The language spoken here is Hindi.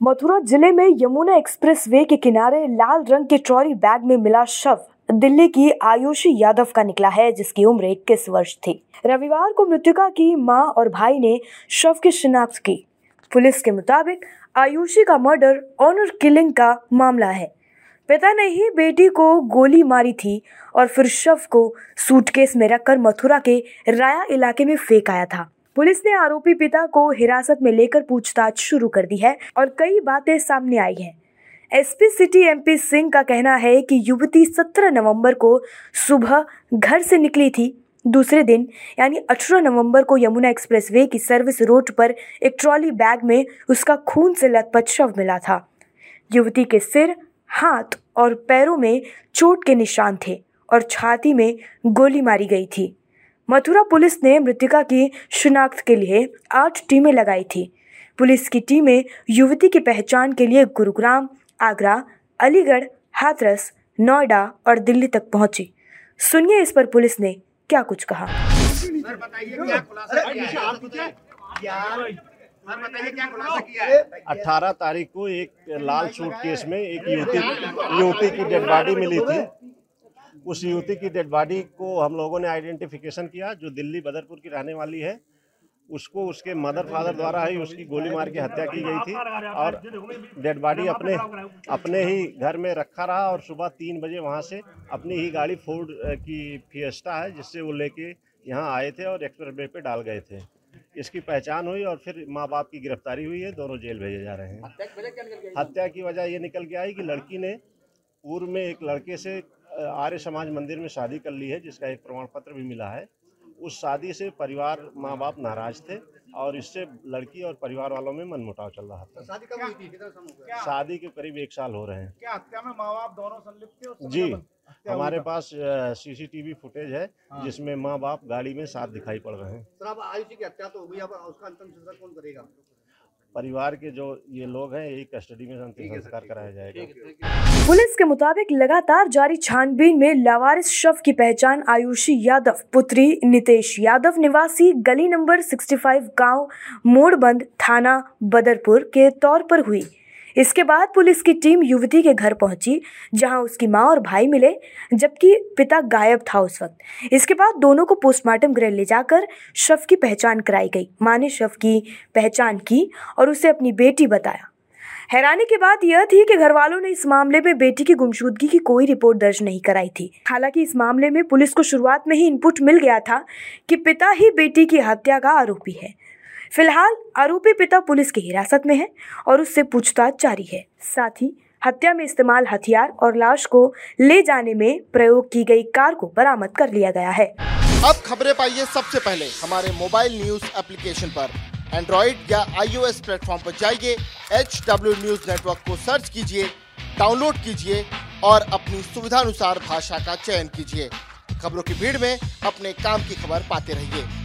मथुरा ज़िले में यमुना एक्सप्रेस वे के किनारे लाल रंग के ट्रॉली बैग में मिला शव। दिल्ली की आयुषी यादव का निकला है, जिसकी उम्र इक्कीस वर्ष थी। रविवार को मृतिका की माँ और भाई ने शव की शिनाख्त की। पुलिस के मुताबिक आयुषी का मर्डर ऑनर किलिंग का मामला है। पिता ने ही बेटी को गोली मारी थी और फिर शव को सूटकेस में रखकर मथुरा के राया इलाके में फेंक आया था। पुलिस ने आरोपी पिता को हिरासत में लेकर पूछताछ शुरू कर दी है और कई बातें सामने आई हैं। एसपी, सिटी एमपी सिंह का कहना है कि युवती 17 नवंबर को सुबह घर से निकली थी। दूसरे दिन, यानी 18 नवंबर को यमुना एक्सप्रेस वे की सर्विस रोड पर एक ट्रॉली बैग में उसका खून से लथपथ शव मिला था। युवती के सिर, हाथ और पैरों में चोट के निशान थे और छाती में गोली मारी गई थी। मथुरा पुलिस ने मृतिका की शिनाख्त के लिए आठ टीमें लगाई थी। पुलिस की टीमें युवती की पहचान के लिए गुरुग्राम आगरा अलीगढ़ हाथरस नोएडा और दिल्ली तक पहुँची। सुनिए इस पर पुलिस ने क्या कुछ कहा। अठारह तारीख को एक लाल सूट केस में एक युवती युवती की डेड बॉडी मिली थी। उस युवती की डेड बॉडी को हम लोगों ने आइडेंटिफिकेशन किया जो दिल्ली बदरपुर की रहने वाली है उसको उसके मदर फादर द्वारा ही उसकी गोली मार के हत्या की गई थी और डेड बॉडी अपने अपने ही घर में रखा रहा और सुबह तीन बजे वहाँ से अपनी ही गाड़ी फोर्ड की फियस्टा है जिससे वो लेके यहाँ आए थे और एक्सप्रेस वे पे डाल गए थे। इसकी पहचान हुई और फिर माँ बाप की गिरफ्तारी हुई है दोनों जेल भेजे जा रहे हैं। हत्या की वजह ये निकल के आई कि लड़की ने पूर्व में एक लड़के से आर्य समाज मंदिर में शादी कर ली है जिसका एक प्रमाण पत्र भी मिला है। उस शादी से परिवार माँ बाप नाराज़ थे और इससे लड़की और परिवार वालों में मनमुटाव चल रहा था। शादी कब हुई थी? कितना शादी के करीब एक साल हो रहे हैं। क्या हत्या में माँ बाप दोनों संलिप्त थे जी हमारे पास सीसीटीवी फुटेज है हाँ। जिसमें माँ बाप गाड़ी में साथ दिखाई पड़ रहे हैं। सर अब आयुषी की हत्या तो हो गई अब उसका अंतिम संस्कार कौन करेगा? परिवार के जो ये लोग हैं यही कस्टडी में अंतिम संस्कार कराया जाएगा। पुलिस के मुताबिक लगातार जारी छानबीन में लावारिस शव की पहचान आयुषी यादव पुत्री नितेश यादव निवासी गली नंबर 65 गाँव मोड़बंद थाना बदरपुर के तौर पर हुई। इसके बाद पुलिस की टीम युवती के घर पहुँची, जहाँ उसकी माँ और भाई मिले, जबकि पिता गायब था उस वक्त। इसके बाद दोनों को पोस्टमार्टम गृह ले जाकर शव की पहचान कराई गई। माँ ने शव की पहचान की और उसे अपनी बेटी बताया। हैरानी की बात यह थी कि घर वालों ने इस मामले में बेटी की गुमशुदगी की कोई रिपोर्ट दर्ज नहीं कराई थी। हालाँकि इस मामले में पुलिस को शुरुआत में ही इनपुट मिल गया था कि पिता ही बेटी की हत्या का आरोपी है। फ़िलहाल आरोपी पिता पुलिस की हिरासत में है और उससे पूछताछ जारी है। साथ ही हत्या में इस्तेमाल हथियार और लाश को ले जाने में प्रयोग की गई कार को बरामद कर लिया गया है। अब खबरें पाइए सबसे पहले हमारे मोबाइल न्यूज़ एप्लीकेशन पर। एंड्रॉइड या आईओएस प्लेटफॉर्म पर जाइए एच डब्ल्यू न्यूज़ नेटवर्क को सर्च कीजिए, डाउनलोड कीजिए और अपनी सुविधानुसार भाषा का चयन कीजिए। खबरों की भीड़ में अपने काम की खबर पाते रहिए।